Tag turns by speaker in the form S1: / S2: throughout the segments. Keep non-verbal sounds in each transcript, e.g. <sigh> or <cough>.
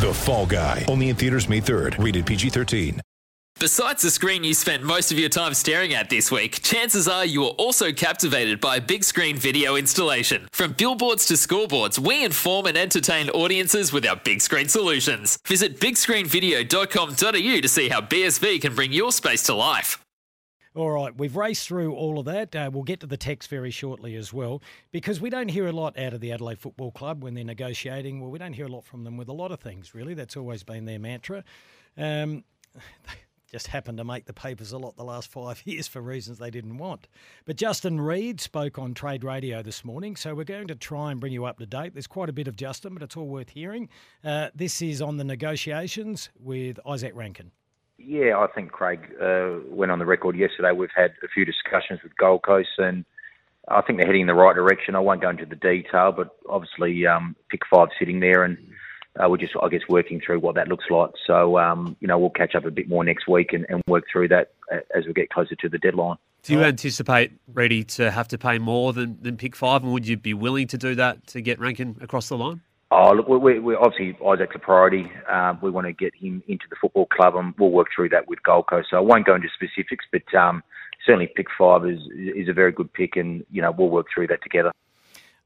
S1: The Fall Guy. Only in theaters May 3rd. Rated PG-13.
S2: Besides the screen you spent most of your time staring at this week, chances are you are also captivated by a big screen video installation. From billboards to scoreboards, we inform and entertain audiences with our big screen solutions. Visit bigscreenvideo.com.au to see how BSV can bring your space to life.
S3: All right, we've raced through all of that. Uh, we'll get to the text very shortly as well, because we don't hear a lot out of the Adelaide Football Club when they're negotiating. Well, we don't hear a lot from them with a lot of things, really. That's always been their mantra. Um, <laughs> just happened to make the papers a lot the last five <laughs> years for reasons they didn't want. But Justin Reid spoke on Trade Radio this morning, so we're going to try and bring you up to date. There's quite a bit of Justin, but it's all worth hearing. Uh, this is on the negotiations with Isaac Rankine.
S4: Yeah, I think Craig uh, went on the record yesterday. We've had a few discussions with Gold Coast, and I think they're heading in the right direction. I won't go into the detail, but obviously, um, pick five sitting there, and uh, we're just, I guess, working through what that looks like. So, um, you know, we'll catch up a bit more next week and, and work through that uh, as we get closer to the deadline.
S5: Do you anticipate Ready to have to pay more than, than pick five, and would you be willing to do that to get Rankine across the line?
S4: Oh, look, we, we, obviously Isaac's a priority. Um, we want to get him into the football club, and we'll work through that with Gold Coast. So I won't go into specifics, but um, certainly pick five is is a very good pick, and you know we'll work through that together.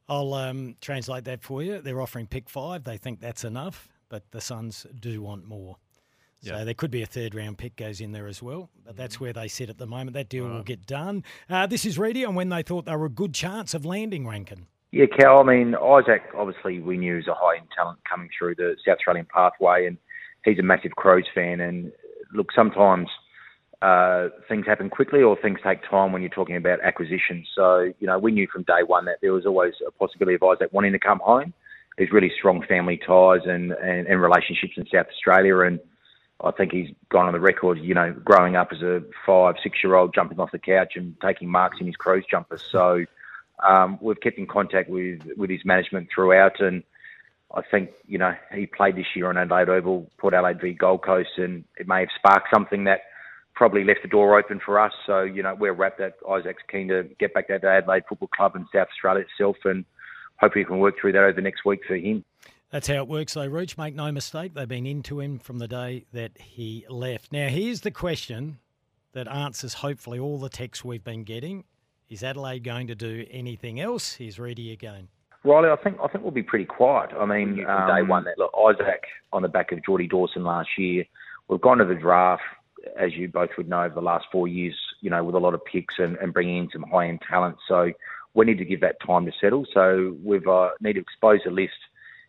S3: I'll um, translate that for you. They're offering pick five. They think that's enough, but the Suns do want more. So
S5: Yeah.
S3: there could be a third round pick goes in there as well, but that's where they sit at the moment. That deal will get done. Uh, this is Reedy on when they thought they were a good chance of landing Rankine.
S4: Yeah, Cal. I mean, Isaac. Obviously, we knew he was a high end talent coming through the South Australian pathway, and he's a massive Crows fan. And look, sometimes uh, things happen quickly, or things take time when you're talking about acquisitions. So, you know, we knew from day one that there was always a possibility of Isaac wanting to come home. There's really strong family ties and, and, and relationships in South Australia, and I think he's gone on the record, you know, growing up as a five, six year old, jumping off the couch and taking marks in his Crows jumper. So um, we've kept in contact with, with his management throughout. And I think, you know, he played this year on Adelaide Oval, Port Adelaide v Gold Coast, and it may have sparked something that probably left the door open for us. So, you know, we're rapt that Isaac's keen to get back to the Adelaide Football Club and South Australia itself. And hopefully we can work through that over the next week for him.
S3: That's how it works, though, Rooch. Make no mistake, they've been into him from the day that he left. Now, here's the question that answers hopefully all the texts we've been getting. Is Adelaide going to do anything else? He's Reedy again.
S4: Riley, I think I think we'll be pretty quiet. I mean, um, day one that look, Isaac on the back of Geordie Dawson last year. We've gone to the draft, as you both would know, over the last four years. You know, with a lot of picks and, and bringing in some high end talent. So we need to give that time to settle. So we've uh, need to expose the list,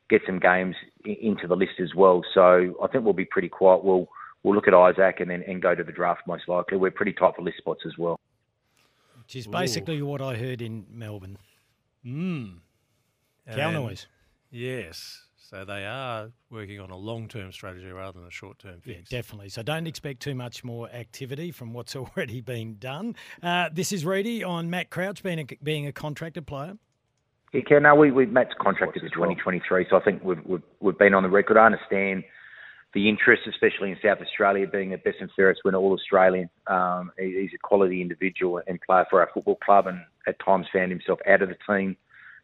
S4: get some games i- into the list as well. So I think we'll be pretty quiet. We'll we'll look at Isaac and then and go to the draft most likely. We're pretty tight for list spots as well.
S3: Which is basically what I heard in Melbourne.
S6: Mm.
S3: Cow
S6: And-
S3: noise.
S6: Yes. So they are working on a long term strategy rather than a short term
S3: Yeah,
S6: fix.
S3: definitely. So don't expect too much more activity from what's <laughs> already been done. Uh, this is Reedy on Matt Crouch being a, being a contracted player.
S4: Yeah, Ken, no, we, we Matt's contracted to 2023, so I think we've, we've we've been on the record. I understand the interest, especially in South Australia, being a best and fairest winner, all Australian. Um, he- he's a quality individual and player for our football club, and at times found himself out of the team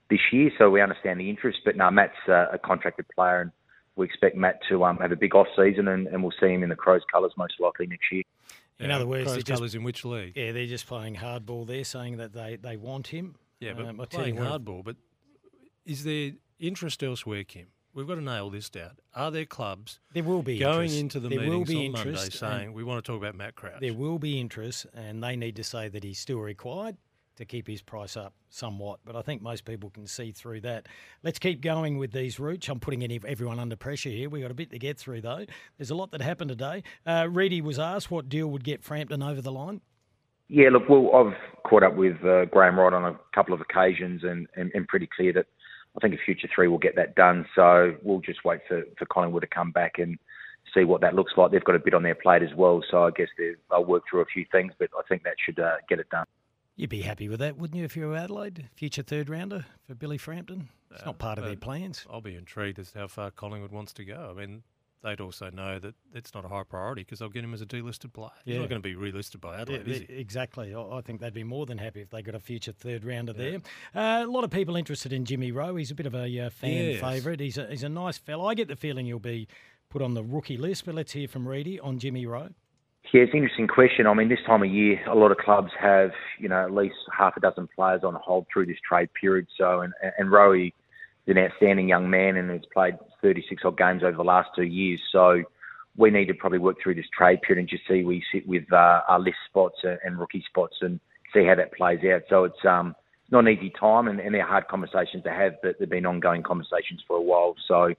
S4: this year. So we understand the interest, but no, Matt's uh, a contracted player, and we expect Matt to um, have a big off season, and, and we'll see him in the Crows colours most likely next year.
S3: In
S6: Yeah,
S3: other words,
S6: Crows
S3: they're just-
S6: colours in which league?
S3: Yeah, they're just playing hardball there, saying that they, they want him.
S6: Yeah, but
S3: Um, I'll tell you
S6: playing hardball. But is there interest elsewhere, Kim? We've got to nail this down. Are there clubs
S3: There will be
S6: going
S3: interest.
S6: into the
S3: There will
S6: meetings
S3: be
S6: on Monday
S3: interest, and-
S6: saying we want to talk about Matt Crouch?
S3: There will be interest, and they need to say that he's still required to keep his price up somewhat. But I think most people can see through that. Let's keep going with these routes. I'm putting any, everyone under pressure here. We've got a bit to get through, though. There's a lot that happened today. Uh, Reedy was asked what deal would get Frampton over the line.
S4: Yeah, look, well, I've caught up with uh, Graham Wright on a couple of occasions and, and, and pretty clear that I think a future three will get that done. So we'll just wait for, for Collingwood to come back and see what that looks like. They've got a bit on their plate as well, so I guess they- they'll work through a few things, but I think that should uh, get it done.
S3: You'd be happy with that, wouldn't you, if you were Adelaide? Future third rounder for Billy Frampton? It's not part of their plans.
S6: I'll be intrigued as to how far Collingwood wants to go. I mean, they'd also know that it's not a high priority because they'll get him as a delisted player. He's not going to be relisted by Adelaide,
S3: Yeah,
S6: is he?
S3: Exactly. I I think they'd be more than happy if they got a future third rounder there. Uh, a lot of people interested in Jimmy Rowe. He's a bit of a uh, fan
S6: Yes.
S3: favourite. He's a, he's a nice fellow. I get the feeling he'll be put on the rookie list, but let's hear from Reedy on Jimmy Rowe.
S4: Yeah, it's an interesting question. I mean, this time of year, a lot of clubs have, you know, at least half a dozen players on hold through this trade period. So, and, and Rowe is an outstanding young man and has played 36 odd games over the last two years. So, we need to probably work through this trade period and just see we sit with uh, our list spots and, and rookie spots and see how that plays out. So, it's um, not an easy time and, and they're hard conversations to have, but they've been ongoing conversations for a while. So,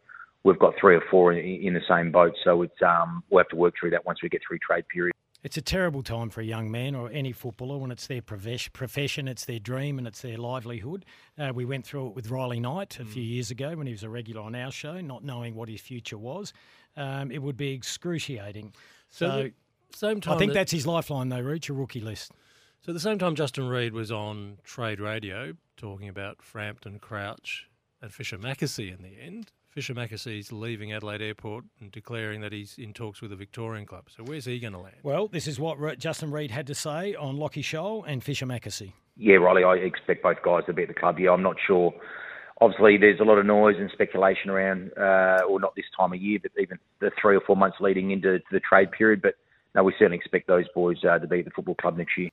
S4: we've got three or four in, in the same boat. So, it's um, we'll have to work through that once we get through trade period.
S3: It's a terrible time for a young man or any footballer when it's their profession, it's their dream, and it's their livelihood. Uh, we went through it with Riley Knight a few years ago when he was a regular on our show, not knowing what his future was. Um, it would be excruciating.
S6: So
S3: So,
S6: same time
S3: I think
S6: that-
S3: that's his lifeline, though, Reach, a rookie list.
S6: So at the same time, Justin Reid was on Trade Radio talking about Frampton, Crouch, and Fischer McAsey in the end. Fischer McAsey's leaving Adelaide Airport and declaring that he's in talks with a Victorian club. So where's he going to land?
S3: Well, this is what Justin Reid had to say on Lachie Sholl and Fischer McAsey.
S4: Yeah, Riley, I expect both guys to be at the club. Yeah, I'm not sure. Obviously, there's a lot of noise and speculation around, uh, or not this time of year, but even the three or four months leading into the trade period. But no, we certainly expect those boys uh, to be at the football club next year.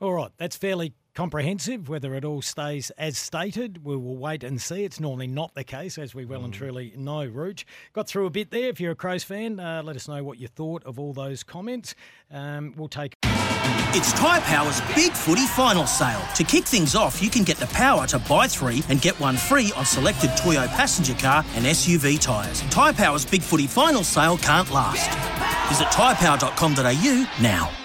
S3: All right, that's fairly comprehensive. Whether it all stays as stated, we will wait and see. It's normally not the case, as we well and truly know, Rooch. Got through a bit there. If you're a Crows fan, uh, let us know what you thought of all those comments. Um, we'll take.
S7: It's Tyre Power's Big Footy Final Sale. To kick things off, you can get the power to buy three and get one free on selected Toyo passenger car and SUV tyres. Tyre Power's Big Footy Final Sale can't last. Visit tyrepower.com.au now.